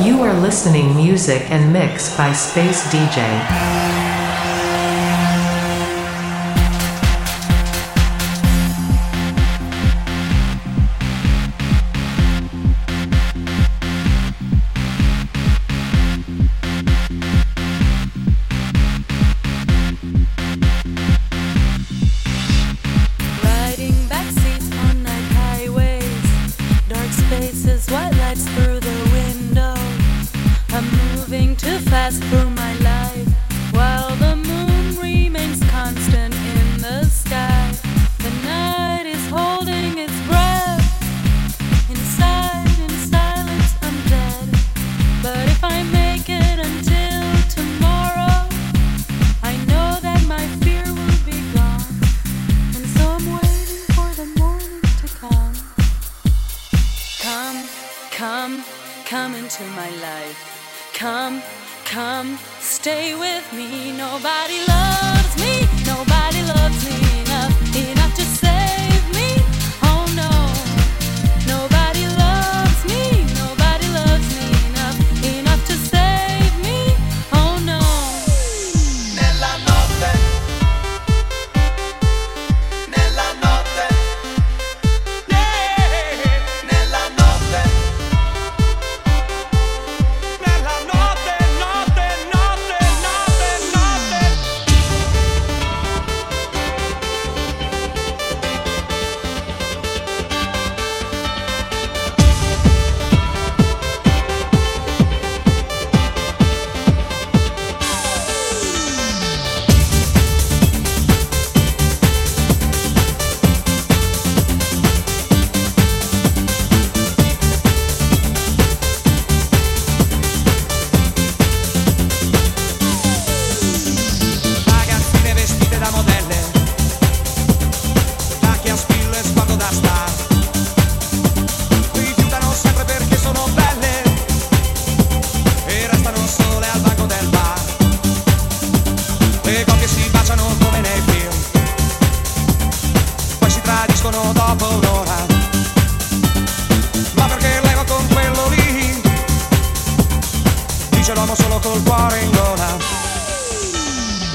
You are listening music and mix by Space DJ. Come, come, stay with me. Nobody loves me. Nobody loves me.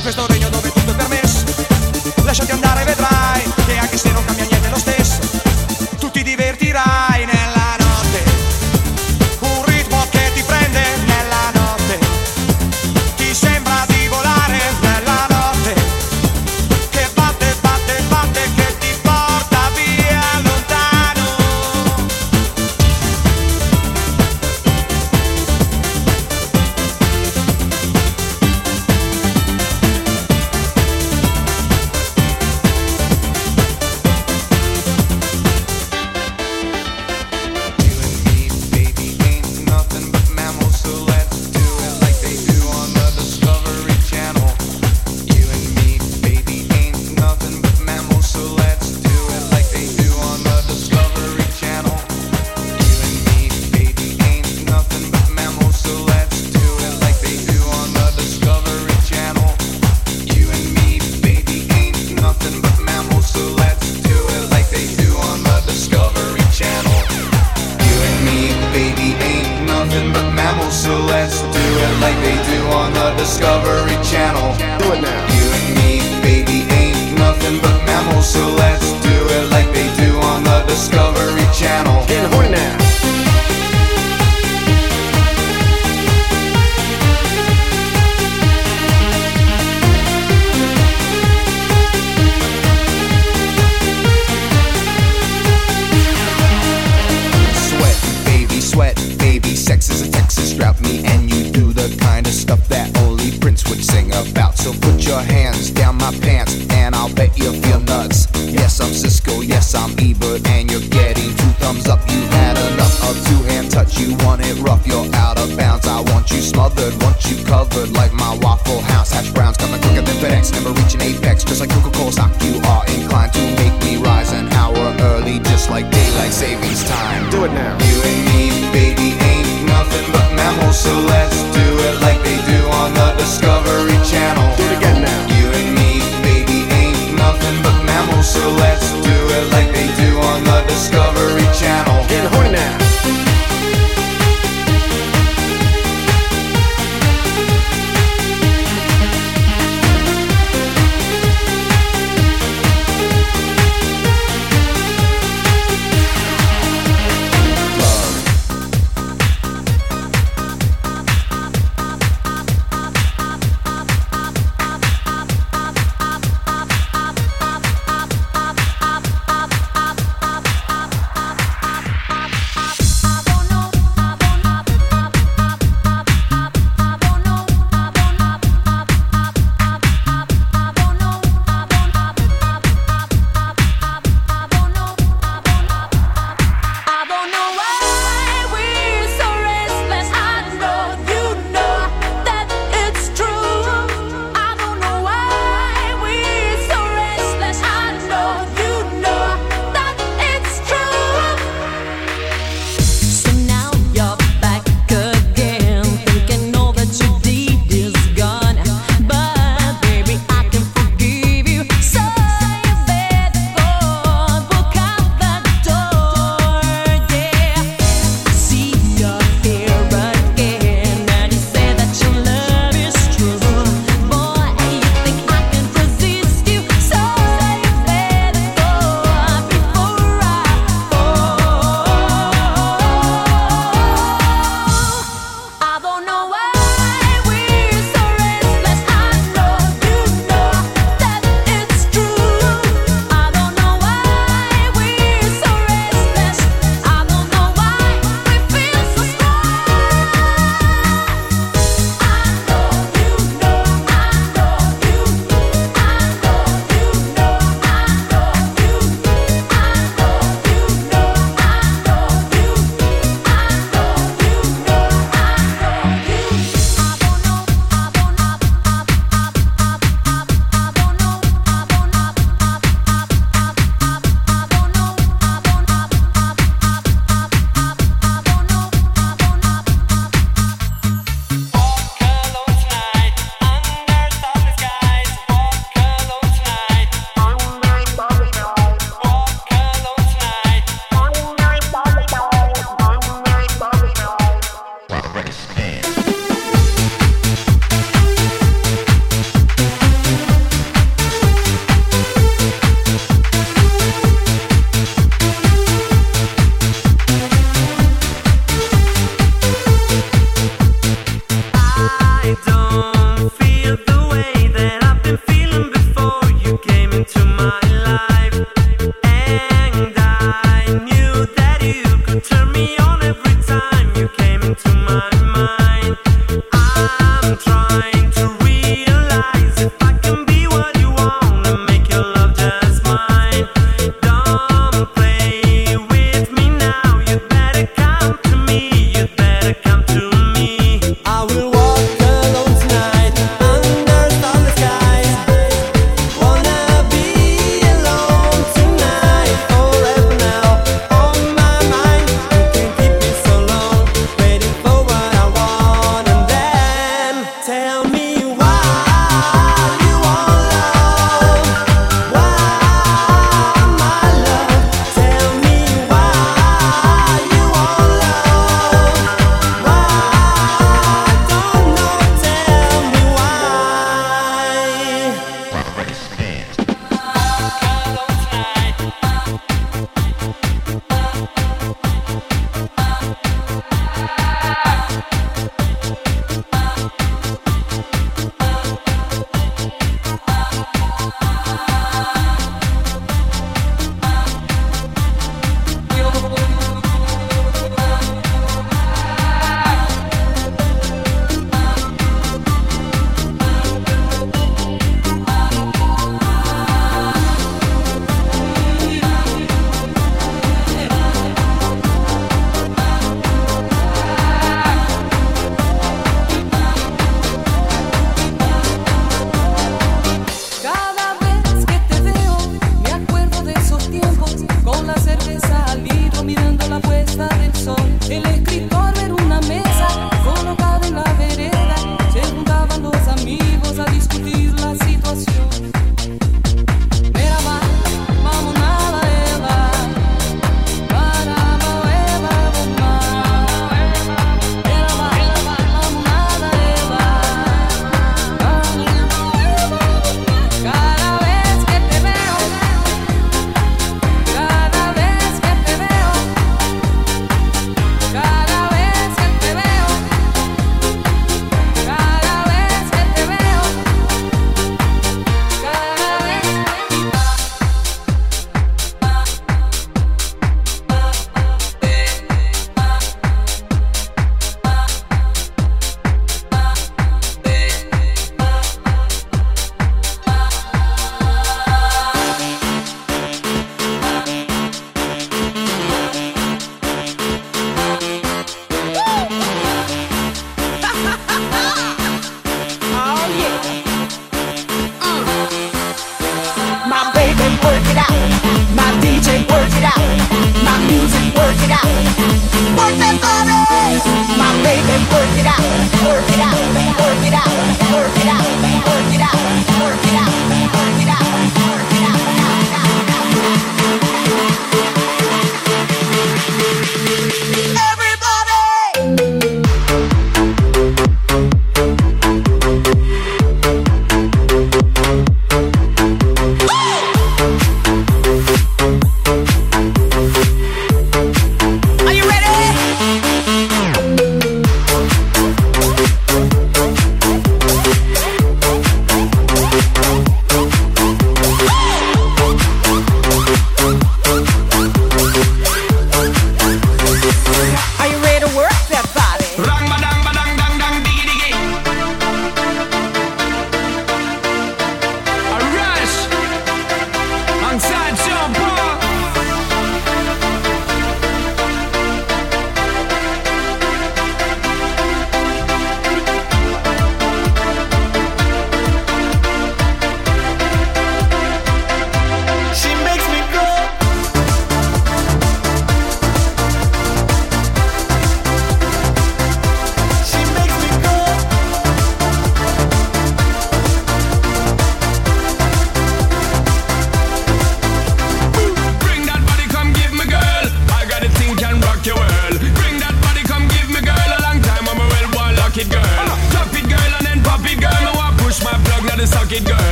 di questo regno dove tutto è permesso. Lasciati andare, vedrai. about. So put your hands down my pants and I'll bet you feel nuts. Yes, I'm Siskel, yes, I'm Ebert, and you're getting two thumbs up. You had enough of two hand touch, you want it rough, you're out of bounds. I want you smothered, want you covered like my Waffle House. Hash browns coming quicker than FedEx, never reaching apex. Just like Coca Cola stock, you are inclined to make me rise an hour early, just like daylight savings time. Do it now. You and me, baby, ain't nothing but mammals, so let's do it like they do. Discovery Channel.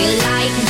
you like